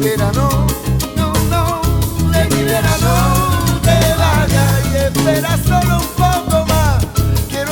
libera, no, no, no, le libera, no te vayas y espera solo un poco.